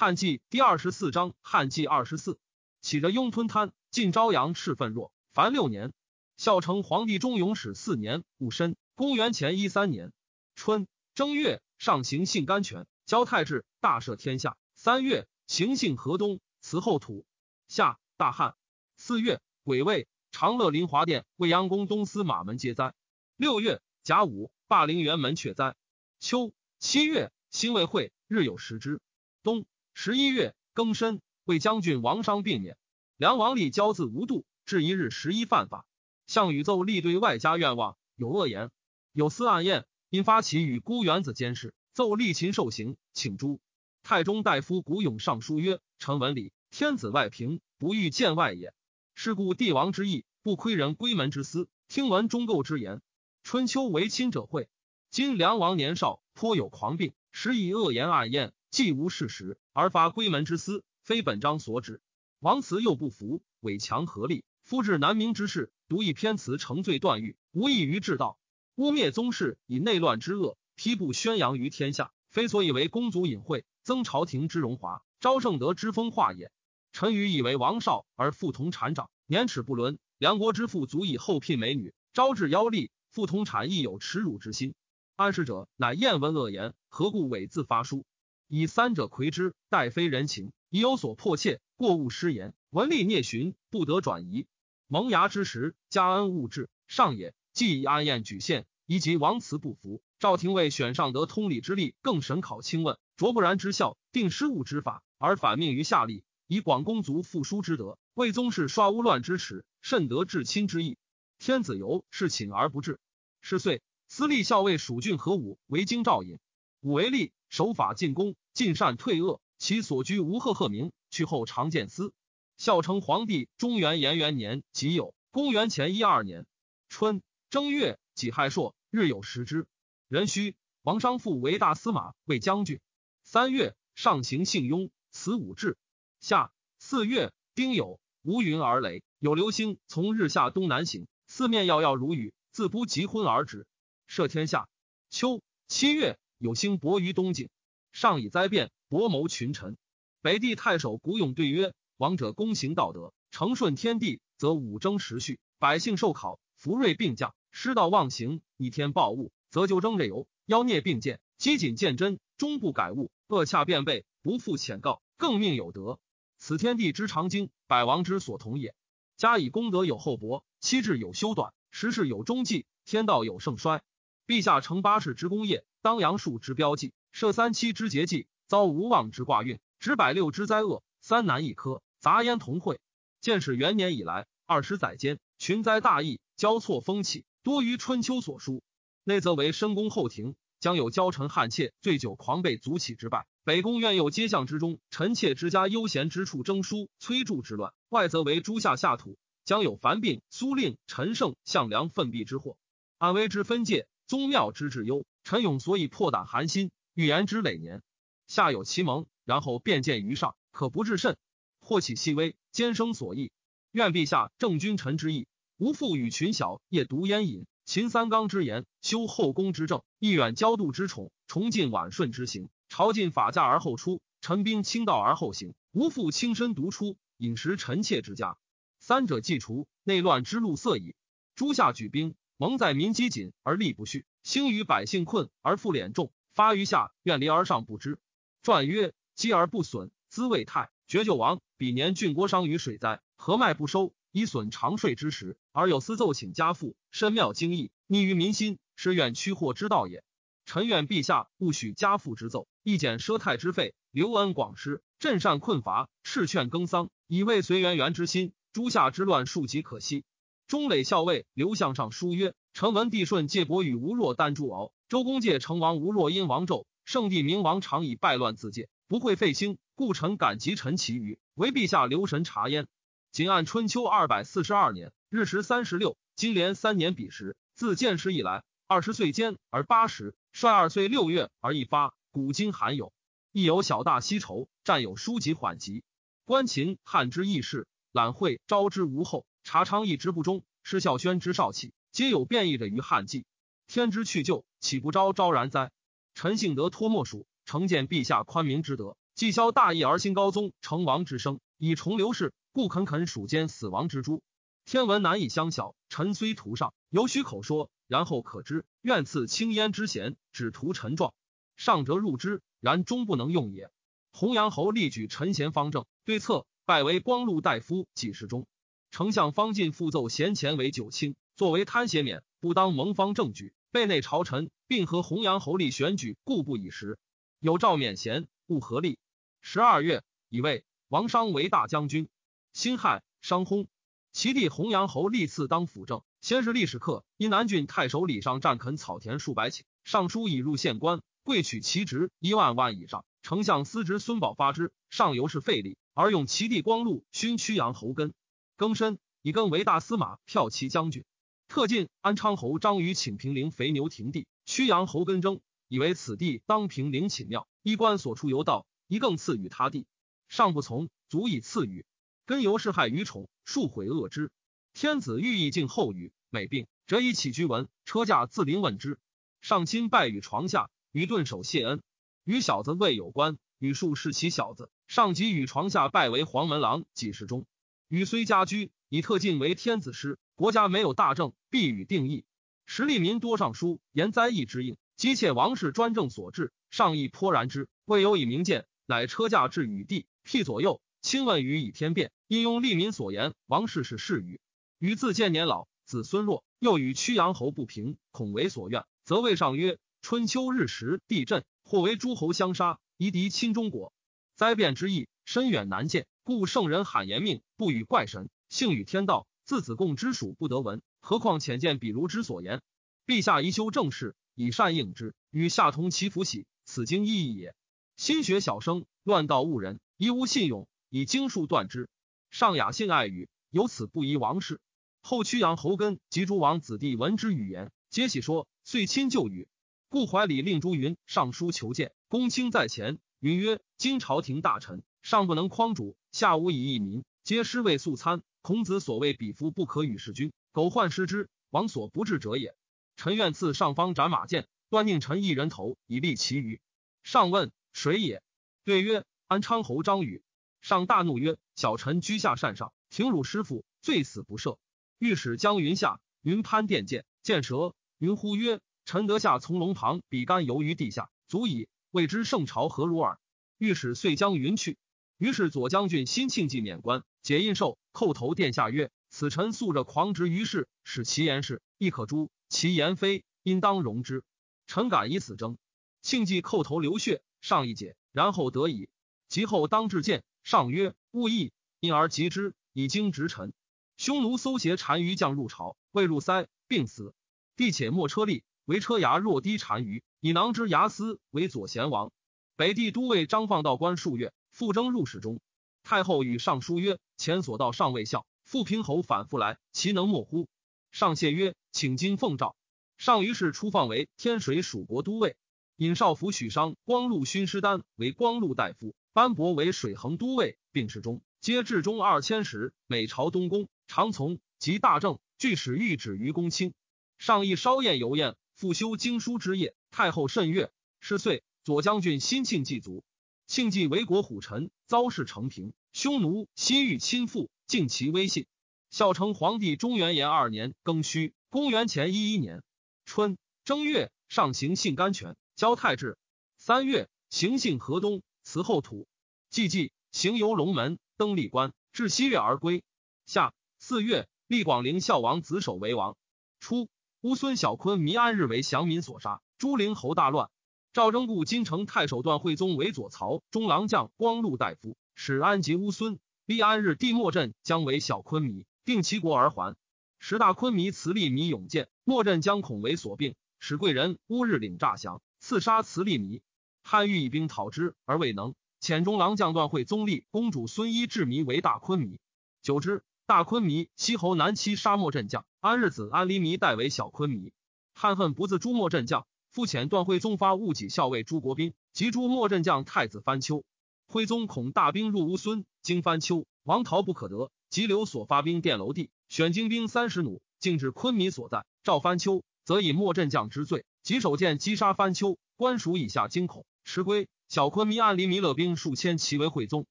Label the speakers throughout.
Speaker 1: 汉纪第二十四章，汉纪二十四，起着雍吞贪，晋昭阳赤愤弱，凡六年。孝成皇帝中永始四年戊申，公元前一三年春正月，上行幸甘泉，交太治，大赦天下。三月，行幸河东，辞后土。夏，大旱。四月，癸未，长乐临华殿未央宫东司马门皆灾。六月，甲午，霸陵辕门却灾。秋，七月，辛未会，日有食之。冬。十一月庚申，为将军王商病免。梁王立骄自无度，至一日十一犯法。项羽奏立对外家愿望，有恶言，有司暗宴，因发起与孤元子监视，奏立秦受刑，请诛太中大夫古勇上书曰：“臣闻礼，天子外平，不欲见外也。是故帝王之意，不窥人闺门之私。听闻忠构之言，春秋为亲者会。今梁王年少，颇有狂病，时以恶言暗宴。”既无事实，而发闺门之私，非本章所指。王辞又不服，伪强合力，夫治难明之事，独以偏辞成罪断狱，无异于治道。污蔑宗室，以内乱之恶，批布宣扬于天下，非所以为公族隐晦，增朝廷之荣华，昭圣德之风化也。臣愚以为王少而父同产长，年齿不伦，梁国之父足以后聘美女，招致妖力，父同产亦有耻辱之心。安事者乃厌闻恶言，何故伪自发书？以三者魁之，待非人情，已有所迫切，过勿失言，文吏聂寻，不得转移。萌芽之时，加恩物质上也。既以安宴举献，以及王辞不服，赵廷尉选上得通理之力，更审考清问，卓不然之效，定失误之法，而反命于下吏，以广公族复书之德，为宗室刷污乱之耻，甚得至亲之意。天子由是请而不至。是岁，司隶校尉蜀郡何武为京兆尹，武为吏。守法进宫，尽善退恶。其所居无赫赫名。去后常见司。孝成皇帝中元延元年己酉，公元前一二年春正月己亥朔，日有食之。壬戌，王商父为大司马，为将军。三月，上行幸雍，辞武志。夏四月丁酉，无云而雷，有流星从日下东南行，四面耀耀如雨，自不及昏而止。赦天下。秋七月。有兴薄于东境，上以灾变，博谋群臣。北地太守古勇对曰：“王者公行道德，承顺天地，则武争时序，百姓受考，福瑞并降；失道忘行，逆天暴物，则就争日游，妖孽并见，积谨见真，终不改物，恶洽变备，不复浅告，更命有德。此天地之常经，百王之所同也。加以功德有厚薄，期制有修短，时事有中继，天道有盛衰。陛下成八世之功业。”当阳数之标记，设三七之节祭，遭无妄之卦运，执百六之灾厄，三难一科，杂焉同会。建始元年以来，二十载间，群灾大疫交错风起，多于春秋所书。内则为深宫后庭，将有骄臣悍妾醉酒狂悖足起之败；北宫院有街巷之中，臣妾之家悠闲之处征书催铸之乱；外则为诸夏下土，将有樊病苏令陈胜项梁奋臂之祸。安危之分界，宗庙之治忧。陈勇所以破胆寒心，欲言之累年，下有其盟，然后便见于上，可不治甚。或起细微，兼生所意。愿陛下正君臣之意，无复与群小夜独烟饮。秦三纲之言，修后宫之政，一远交度之宠，重进婉顺之行。朝进法驾而后出，陈兵轻道而后行，无复轻身独出，饮食臣妾之家。三者既除，内乱之路色矣。诸夏举兵，蒙在民饥谨而力不恤。兴于百姓困而复敛重，发于下怨离而上不知。传曰：积而不损，滋未泰。绝救亡。彼年郡国伤于水灾，河脉不收，以损长税之时，而有司奏请家父，深妙精义，逆于民心，是愿驱祸之道也。臣愿陛下勿许家父之奏，亦减奢泰之费，留恩广施，镇善困乏，斥劝耕桑，以慰随元元之心。诸夏之乱庶几可惜。中垒校尉刘向上书曰。成文帝舜借伯与吴若丹助敖，周公借成王吴若因王纣，圣帝明王常以败乱自戒，不会废兴，故臣感及臣其余，为陛下留神察焉。仅按春秋二百四十二年日时三十六，今连三年比时，自建始以来，二十岁间而八十，率二岁六月而一发，古今罕有。亦有小大西仇，战有书籍缓急。观秦汉之义事，览会昭之无后，察昌邑之不忠，施孝宣之少气。皆有变异者于汉纪，天之去旧，岂不昭昭然哉？臣幸得托莫属，承见陛下宽明之德，既消大义而兴高宗成王之声，以重刘氏，故肯肯属奸死亡之诛。天文难以相晓，臣虽图上，犹须口说，然后可知。愿赐青烟之贤，只图臣状。上折入之，然终不能用也。洪阳侯力举陈贤方正，对策拜为光禄大夫、给事中。丞相方进复奏贤前为九卿，作为贪邪免，不当蒙方正举。备内朝臣，并和弘阳侯立选举，故不以时。有诏免贤，故合力。十二月，以为王商为大将军。辛亥，商薨。其弟弘阳侯立次当辅政，先是历史课。因南郡太守李尚占垦草田数百顷，尚书已入县官，贵取其职一万万以上。丞相司职孙宝发之，上游是费力，而用其弟光禄勋曲阳侯根。庚申，以根为大司马，骠骑将军。特进安昌侯张宇请平陵肥牛亭地，曲阳侯根征，以为此地当平陵寝庙，衣冠所出游道，一更赐与他地，上不从，足以赐予。根由是害于宠，数毁恶之。天子欲意敬后语，每病辄以起居文，车驾自临问之。上亲拜于床下，与顿首谢恩。与小子未有关，与数是其小子。上即与床下拜为黄门郎，几时中。与虽家居，以特进为天子师。国家没有大政，必与定义。时利民多上书言灾异之应，姬妾王室专政所致，上亦颇然之。未有以明鉴，乃车驾至与地，辟左右，亲问于以天变。因用利民所言，王氏是是语。禹自见年老，子孙弱，又与曲阳侯不平，恐为所愿，则谓上曰：春秋日食地震，或为诸侯相杀，夷狄侵中国，灾变之意深远难见，故圣人罕言命，不与怪神，幸与天道。自子贡之属不得闻，何况浅见比如之所言？陛下宜修正事，以善应之，与下同其福喜，此经意义也。心学小生，乱道误人，宜无信用，以经术断之。上雅信爱语，由此不宜王室。后屈阳侯根及诸王子弟闻之语言，皆喜说，遂亲就语。故怀礼令朱云上书求见，公卿在前，云曰：今朝廷大臣上不能匡主，下无以益民，皆失位素餐。孔子所谓“比夫不可与事君，苟患失之，王所不治者也。”臣愿赐上方斩马剑，断宁臣一人头，以立其余。上问谁也？对曰：“安昌侯张宇。”上大怒曰：“小臣居下善上，挺辱师父，罪死不赦。”御史将云下，云攀殿见，见蛇。云呼曰：“臣得下从龙旁比干游于地下，足以未知圣朝何如耳。”御史遂将云去。于是左将军辛庆忌免官，解印绶，叩头殿下曰：“此臣素着狂直于世，使其言是亦可诛，其言非，应当容之。臣敢以死争。”庆忌叩头流血，上一解，然后得以。及后当至见，上曰：“勿意，因而及之，以经直臣。匈奴搜挟单于将入朝，未入塞，病死。帝且莫车立，为车牙若低单于，以囊之牙司为左贤王。北地都尉张放道官数月。”复征入史中，太后与尚书曰：“前所到尚未效，复平侯反复来，其能莫乎？”上谢曰：“请今奉诏。”上于是出放为天水蜀国都尉，尹少府许商、光禄勋师丹为光禄大夫，班伯为水衡都尉，并侍中，皆至中二千石，每朝东宫，常从及大政，据使谕旨于公卿。上亦稍宴游宴，复修经书之业。太后甚悦。是岁，左将军辛庆祭卒。庆忌为国虎臣，遭事成平，匈奴心欲亲附，尽其威信。孝成皇帝中元延二年庚戌，公元前一一年春正月，上行幸甘泉，交太治。三月，行幸河东，辞后土。季季，行游龙门，登历关，至西岳而归。夏四月，立广陵孝王子守为王。初，乌孙小昆弥安日为降民所杀，诸陵侯大乱。赵征故金城太守段惠宗为左曹中郎将，光禄大夫，使安吉乌孙。立安日帝莫镇将为小昆弥，定其国而还。十大昆弥慈利弥勇健，莫镇将恐为所病，使贵人乌日领诈降，刺杀慈利弥。汉欲以兵讨之而未能，遣中郎将段惠宗立公主孙一志弥为大昆弥。久之，大昆弥西侯南欺沙漠镇将，安日子安黎弥代为小昆弥。汉恨不自诛莫镇将。复遣段徽宗发戊己校尉朱国斌及诸莫镇将太子翻丘。徽宗恐大兵入乌孙，经翻丘，王逃不可得，即留所发兵殿楼地，选精兵三十弩，径至昆弥所在。赵翻丘，则以莫镇将之罪，即手剑击杀翻丘。官属以下惊恐，迟归。小昆弥暗离弥勒兵数千，其为惠宗。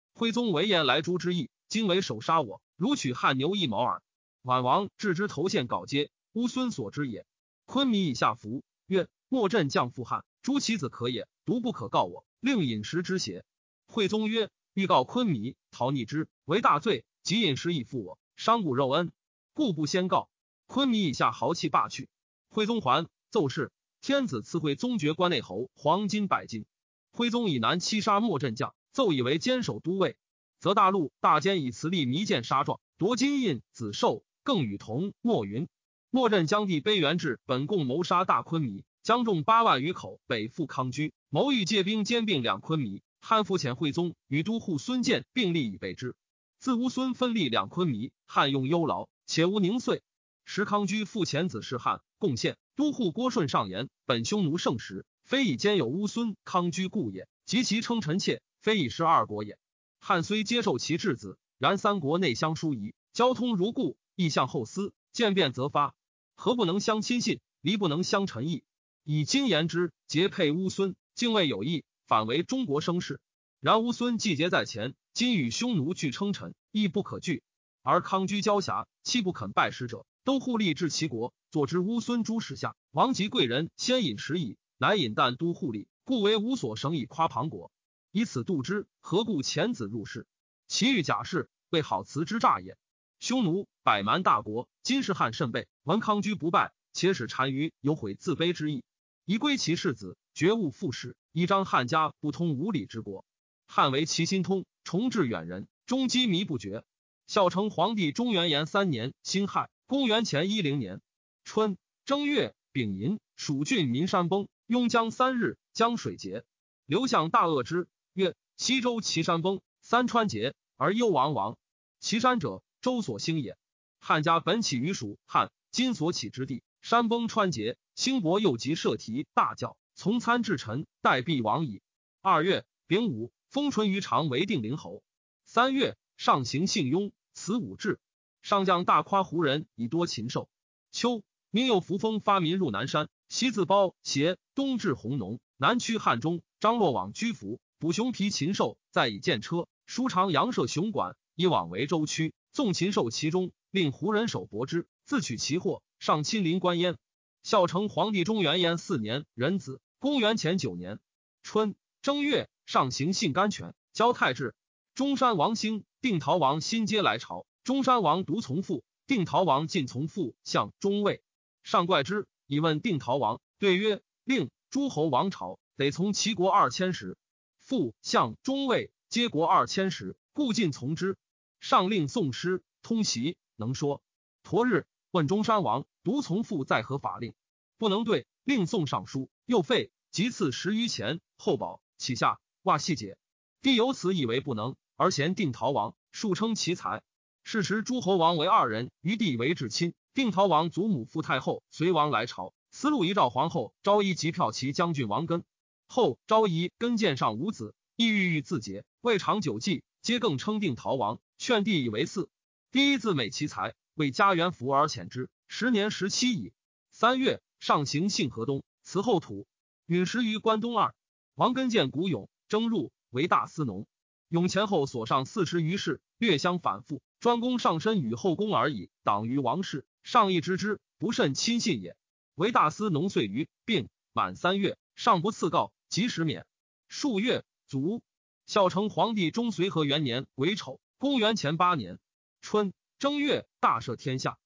Speaker 1: 徽宗为言来诛之意，今为首杀我，如取汉牛一毛耳。宛王置之头献稿接，乌孙所知也。昆弥以下服曰：“莫朕将复汉，诛其子可也，独不可告我，令饮食之邪？”惠宗曰：“欲告昆弥，逃逆之为大罪，即饮食以复我，伤骨肉恩，故不先告。”昆弥以下豪气罢去。徽宗还奏事，天子赐惠宗爵关内侯，黄金百斤。徽宗以南七杀莫镇将，奏以为坚守都尉，则大陆大监以慈利迷见杀状，夺金印子寿，更与同莫云。莫镇将帝悲元志本共谋杀大昆弥，将众八万余口北赴康居，谋欲借兵兼并两昆弥。汉复遣惠宗与都护孙建并立以备之。自乌孙分立两昆弥，汉用忧劳，且无宁岁。时康居复遣子是汉，贡献都护郭顺上言：本匈奴盛时。非以兼有乌孙康居故也，及其称臣妾，非以失二国也。汉虽接受其质子，然三国内相疏夷，交通如故，亦向后思，见变则发，何不能相亲信，离不能相臣义？以今言之，结配乌孙，敬畏有义，反为中国生事。然乌孙季节在前，今与匈奴俱称臣，亦不可惧。而康居交侠，弃不肯拜师者，都互利治其国，佐之乌孙诸使下，王及贵人，先饮食矣。乃饮啖都护吏，故为无所省以夸庞国，以此度之。何故遣子入仕？其欲假事，为好辞之诈也。匈奴百蛮大国，今世汉甚备，闻康居不败，且使单于有悔自卑之意，宜归其世子，绝勿复使，以彰汉家不通无礼之国。汉为其心通，重治远人，终积迷不绝。孝成皇帝中元延三年辛亥，公元前一零年春正月丙寅，蜀郡民山崩。雍江三日，江水竭。刘向大恶之，曰：“西周岐山崩，三川竭，而幽王亡。岐山者，周所兴也。汉家本起于蜀汉，今所起之地，山崩川竭，兴伯又及社稷，大叫从参至臣，待必亡矣。”二月丙午，封淳于长为定陵侯。三月上行幸雍，此武志。上将大夸胡人以多禽兽。秋，民有扶风发民入南山。西自包协，东至弘农，南趋汉中。张洛往居服，捕熊皮禽兽，再以剑车。舒长阳设熊馆，以往为州区，纵禽兽其中，令胡人守搏之，自取其祸。上亲临关焉。孝成皇帝中元延四年壬子，公元前九年春正月，上行信甘泉，交太治。中山王兴、定陶王新皆来朝。中山王独从父，定陶王尽从父，向中尉。上怪之。以问定陶王，对曰：“令诸侯王朝得从齐国二千石，父相中尉皆国二千石，故尽从之。上令宋师通习，能说。驮日问中山王，独从父在何法令？不能对，令送上书，又废。即赐十余钱，后保起下，袜细解。帝由此以为不能，而嫌定陶王，数称其才。是时诸侯王为二人，于帝为至亲。”定陶王祖母傅太后随王来朝，思路一诏皇后昭仪及票骑将军王根。后昭仪根见上无子，意欲欲自结，未尝久计，皆更称定陶王，劝帝以为嗣。第一自美其才，为家园福而遣之。时年十七矣。三月，上行幸河东，此后土陨石于关东二。王根见古勇，征入为大司农。勇前后所上四十余事，略相反复，专攻上身与后宫而已，党于王室。上意知之，不甚亲信也。为大司农岁余，病满三月，上不赐告，及时免。数月卒。孝成皇帝中随和元年癸丑，公元前八年春正月，大赦天下。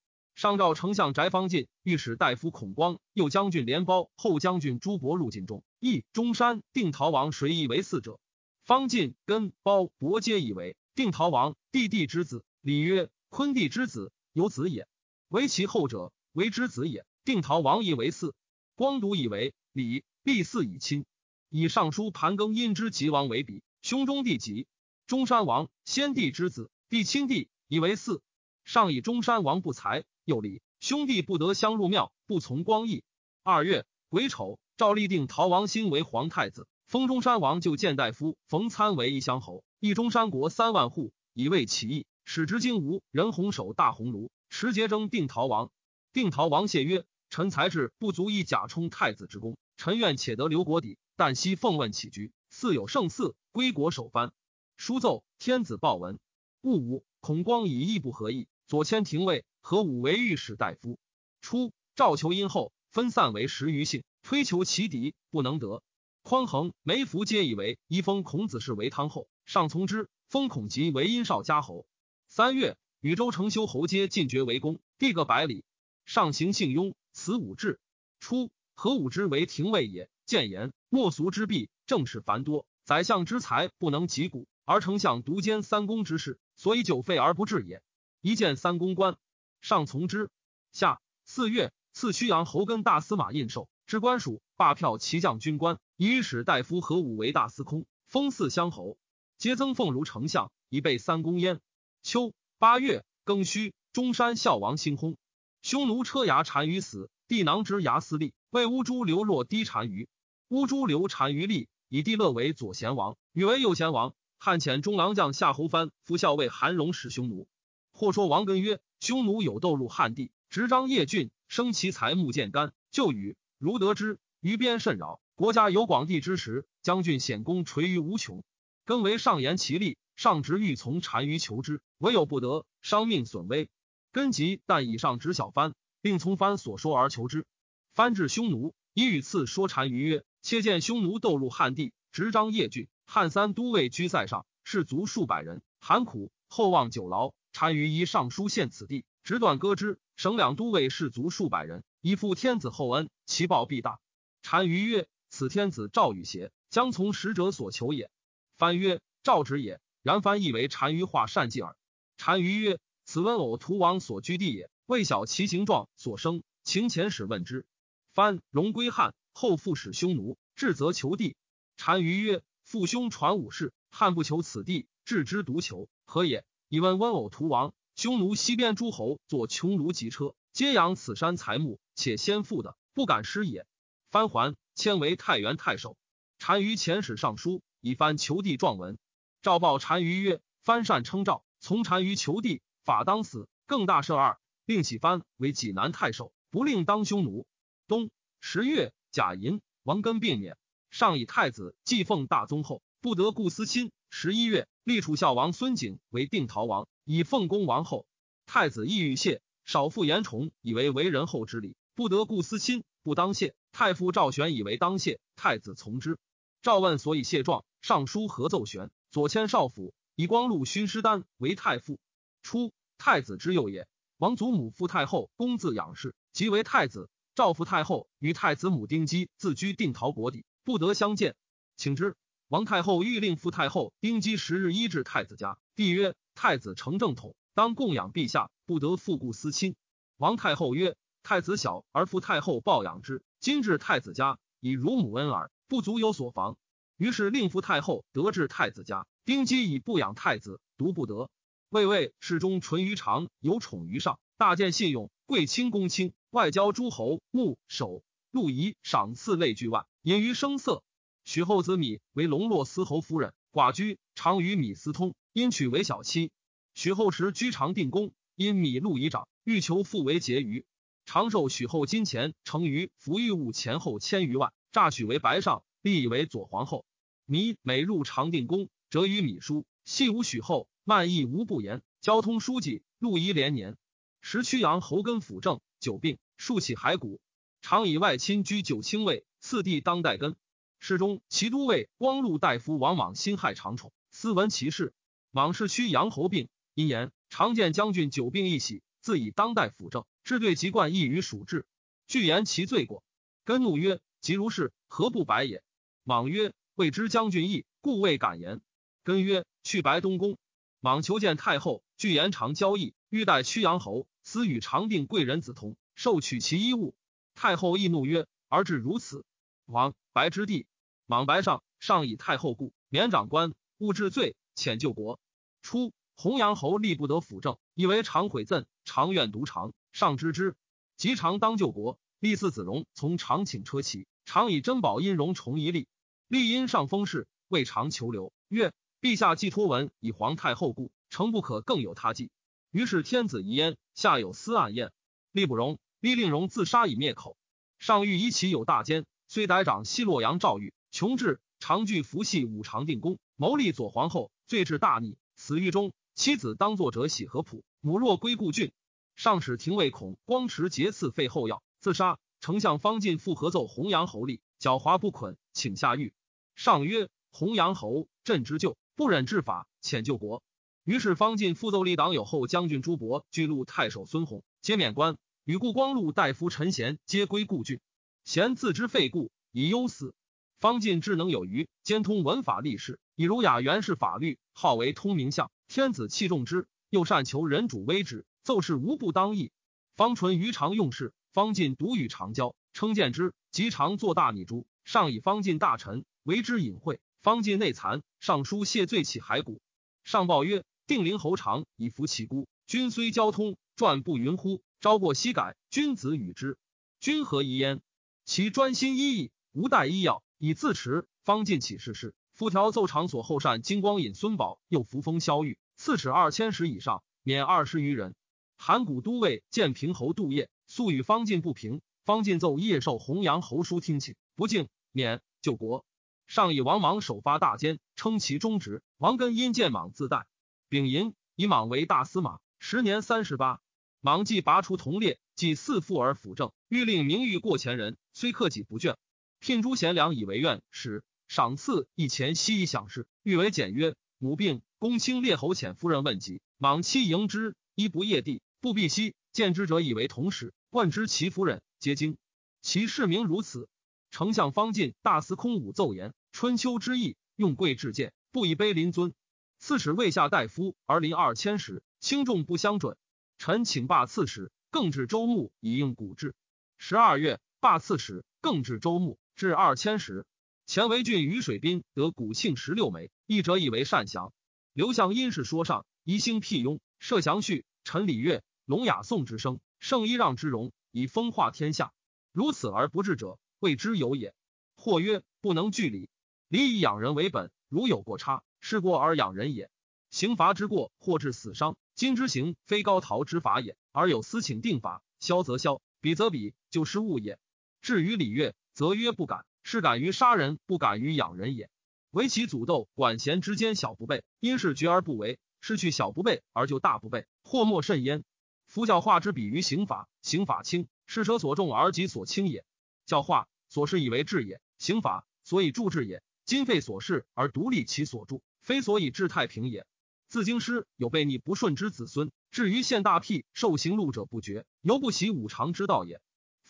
Speaker 1: 上诏丞相翟方进、御史大夫孔光、右将军连包、后将军朱伯入晋中，议中山定陶王谁以为嗣者？方进、跟包、伯皆以为定陶王弟弟之子。礼曰：昆弟之子，有子也。为其后者为之子也，定陶王亦为嗣。光独以为礼必嗣以亲，以尚书盘庚因之吉王为比，兄中弟吉，中山王先帝之子，弟亲弟以为嗣。上以中山王不才，又礼兄弟不得相入庙，不从光义。二月癸丑，诏立定陶王兴为皇太子，封中山王就谏大夫冯参为一乡侯，邑中山国三万户，以为其义。使之荆吴人红守大鸿胪。持节征定陶王，定陶王谢曰：“臣才智不足以假充太子之功，臣愿且得刘国邸，但惜奉问起居，似有胜似，归国守藩。书奏天子报文，戊午，孔光以义不合意，左迁廷尉，何武为御史大夫。初，赵求因后分散为十余姓，推求其敌，不能得。匡衡、梅福皆以为一封孔子氏为汤后，上从之。封孔吉为殷少家侯。三月，禹州城修侯皆进爵为公，地个百里。上行姓雍，此武志。初，何武之为廷尉也，谏言莫俗之弊，政事繁多，宰相之才不能及古。而丞相独兼三公之事，所以久废而不治也。一见三公官，上从之。下四月，赐曲阳侯根大司马印绶，置官署，罢票骑将军官，以史大夫何武为大司空，封四乡侯，皆增奉如丞相，以备三公焉。秋八月庚戌，中山孝王兴薨，匈奴车牙单于死，帝囊之牙司立，为乌珠刘若低单于。乌珠流单于立，以帝乐为左贤王，女为右贤王。汉遣中郎将夏侯藩副校尉韩荣使匈奴。或说王根曰：“匈奴有斗入汉地，执张掖郡，生其才木剑干。就与如得之，于边甚扰。国家有广地之时，将军显功垂于无穷。更为上言其力，上直欲从单于求之，唯有不得，伤命损威。根急，但以上执小藩，并从藩所说而求之。藩至匈奴，以与次说单于曰：‘切见匈奴斗入汉地，执张掖郡。’”汉三都尉居塞上，士卒数百人，寒苦，厚望久劳。单于一尚书献此地，直断割之。省两都尉士卒数百人，以复天子厚恩，其报必大。单于曰：“此天子赵与邪？将从使者所求也。”翻曰：“赵之也。”然翻亦为单于化善计耳。单于曰：“此温偶图王所居地也，未晓其形状所生，请遣使问之。”翻荣归汉，后复使匈奴，至则求地。单于曰。父兄传武士，汉不求此地，置之独求，何也？以问温偶图王，匈奴西边诸侯作穷庐极车，皆养此山财木，且先富的，不敢失也。藩还，迁为太原太守。单于遣使上书，以藩求地状文。诏报单于曰：“藩善称诏，从单于求地，法当死。更大赦二，令起藩为济南太守，不令当匈奴。”冬十月，甲寅，王根病免。上以太子继奉大宗后，不得故思亲。十一月，立楚孝王孙景为定陶王，以奉公王后。太子意欲谢，少父严宠，以为为人后之礼，不得故私亲，不当谢。太傅赵玄以为当谢，太子从之。赵问所以谢状，尚书合奏玄，左迁少府，以光禄勋师丹为太傅。初，太子之幼也，王祖母父太后公自养士，即为太子。赵父太后与太子母丁姬自居定陶国邸。不得相见，请之。王太后欲令父太后丁姬十日医治太子家。帝曰：“太子成正统，当供养陛下，不得复故思亲。”王太后曰：“太子小而父太后抱养之，今至太子家，以乳母恩耳，不足有所防。”于是令父太后得至太子家。丁姬以不养太子，独不得。魏魏世中淳于长有宠于上，大见信用，贵卿公卿，外交诸侯，牧守。陆仪赏赐类巨万，隐于声色。许后子米为龙洛司侯夫人，寡居，常与米私通，因娶为小妻。许后时居长定宫，因米禄仪长，欲求父为婕妤，常受许后金钱，成于服御物前后千余万，诈许为白上，立以为左皇后。米每入长定宫，折于米书，系无许后，慢意无不言。交通书记陆仪连年，时曲阳侯根辅政，久病，数起骸骨。常以外亲居九卿位，次第当代根。侍中骑都尉光禄大夫王莽辛亥长宠，斯闻其事。莽氏屈阳侯病，因言常见将军久病易喜，自以当代辅政，至对籍贯异于属志。据言其罪过，根怒曰：“即如是，何不白也？”莽曰：“未知将军意，故未敢言。”根曰：“去白东宫。”莽求见太后，据言常交易，欲待屈阳侯，私与常定贵人子同，受取其衣物。太后亦怒曰：“而至如此，王白之地，莽白上上以太后故免长官，勿治罪，遣救国。初，弘阳侯立不得辅政，以为常悔赠，常愿独长。上知之，即常当救国。立嗣子荣从常请车骑，常以珍宝殷荣重一立。立因上封事，未尝求留。曰：陛下既托文以皇太后故，诚不可更有他计。于是天子遗焉，下有私暗宴，立不容。”立令荣自杀以灭口，上欲以其有大奸，虽逮长西洛阳赵玉，穷志常据服系武常定公，谋立左皇后，罪至大逆，死狱中。妻子当作者喜合浦，母若归故郡。上使廷尉恐光持节赐废后药，自杀。丞相方进复合奏弘阳侯立，狡猾不捆，请下狱。上曰：弘阳侯朕之旧，不忍治法，遣救国。于是方进复奏立党有后将军朱伯、巨鹿太守孙弘，皆免官。与故光禄大夫陈贤皆归故郡。贤自知废故，以忧死。方进智能有余，兼通文法历史，以儒雅原是法律，号为通明相。天子器重之，又善求人主威之，奏事无不当意。方纯于常用事，方进独与常交，称见之，即常作大逆诛。上以方进大臣为之隐晦，方进内残，上书谢罪起骸骨。上报曰：定陵侯长以服其孤，君虽交通，传不云乎？朝过夕改，君子与之，君何疑焉？其专心一意，无待医药。以自持，方进起事事。复条奏场所后善金光引孙宝，又扶风萧玉，赐尺二千石以上，免二十余人。函谷都尉建平侯杜业素与方进不平，方进奏叶寿弘阳侯书听请，不敬，免救国。上以王莽首发大奸，称其忠直。王根因见莽自代，丙寅以莽为大司马，时年三十八。莽既拔除同列，即四父而辅政，欲令名誉过前人，虽克己不倦。聘诸贤良以为愿使，赏赐一钱息以享事。欲为简曰：母病，公卿列侯遣夫人问疾，莽妻迎之，衣不夜地，不避息。见之者以为同时，冠之其夫人，皆惊。其世名如此。丞相方进大司空武奏言：春秋之意，用贵至贱，不以卑临尊。刺史未下大夫而临二千石，轻重不相准。臣请罢刺史，更置周牧以应古制。十二月，罢刺史，更置周牧。至二千石，前为郡于水滨得古庆十六枚，一者以为善降。刘向因是说上，宜兴辟雍，设祥序，陈礼乐，聋哑颂之声，圣揖让之容，以风化天下。如此而不治者，谓之有也。或曰：不能据礼，礼以养人为本，如有过差，是过而养人也。刑罚之过，或致死伤。今之刑，非高陶之法也，而有私请定法，消则消，比则比，就失物也。至于礼乐。则曰不敢，是敢于杀人，不敢于养人也。唯其祖斗管弦之间小不备，因是绝而不为，失去小不备而就大不备，祸莫甚焉。夫教化之比于刑法，刑法轻，是舍所重而己所轻也；教化所事以为治也，刑法所以助治也。今废所事而独立其所助，非所以治太平也。自京师有悖逆不顺之子孙，至于献大辟受刑禄者不绝，犹不习五常之道也。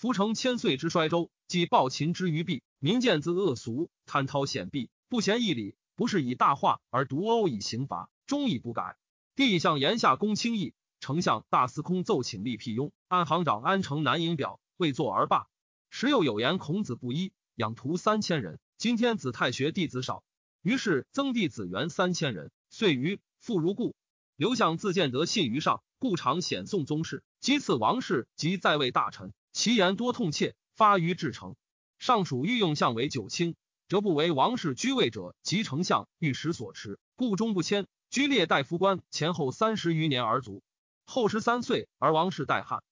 Speaker 1: 夫成千岁之衰周，即暴秦之于弊，民见自恶俗，贪滔险弊，不贤义理，不是以大化而独殴以刑罚，终以不改。帝向言下公轻易，丞相大司空奏请立辟雍，安行长安城南营表，未作而罢。时又有言孔子不一，养徒三千人，今天子太学弟子少，于是增弟子元三千人，遂于复如故。刘向自见得信于上，故常显宋宗室，击刺王室及在位大臣。其言多痛切，发于至诚。上属御用相为九卿，则不为王室居位者及丞相、御史所持，故终不迁。居列大夫官前后三十余年而卒。后十三岁而王室代汉。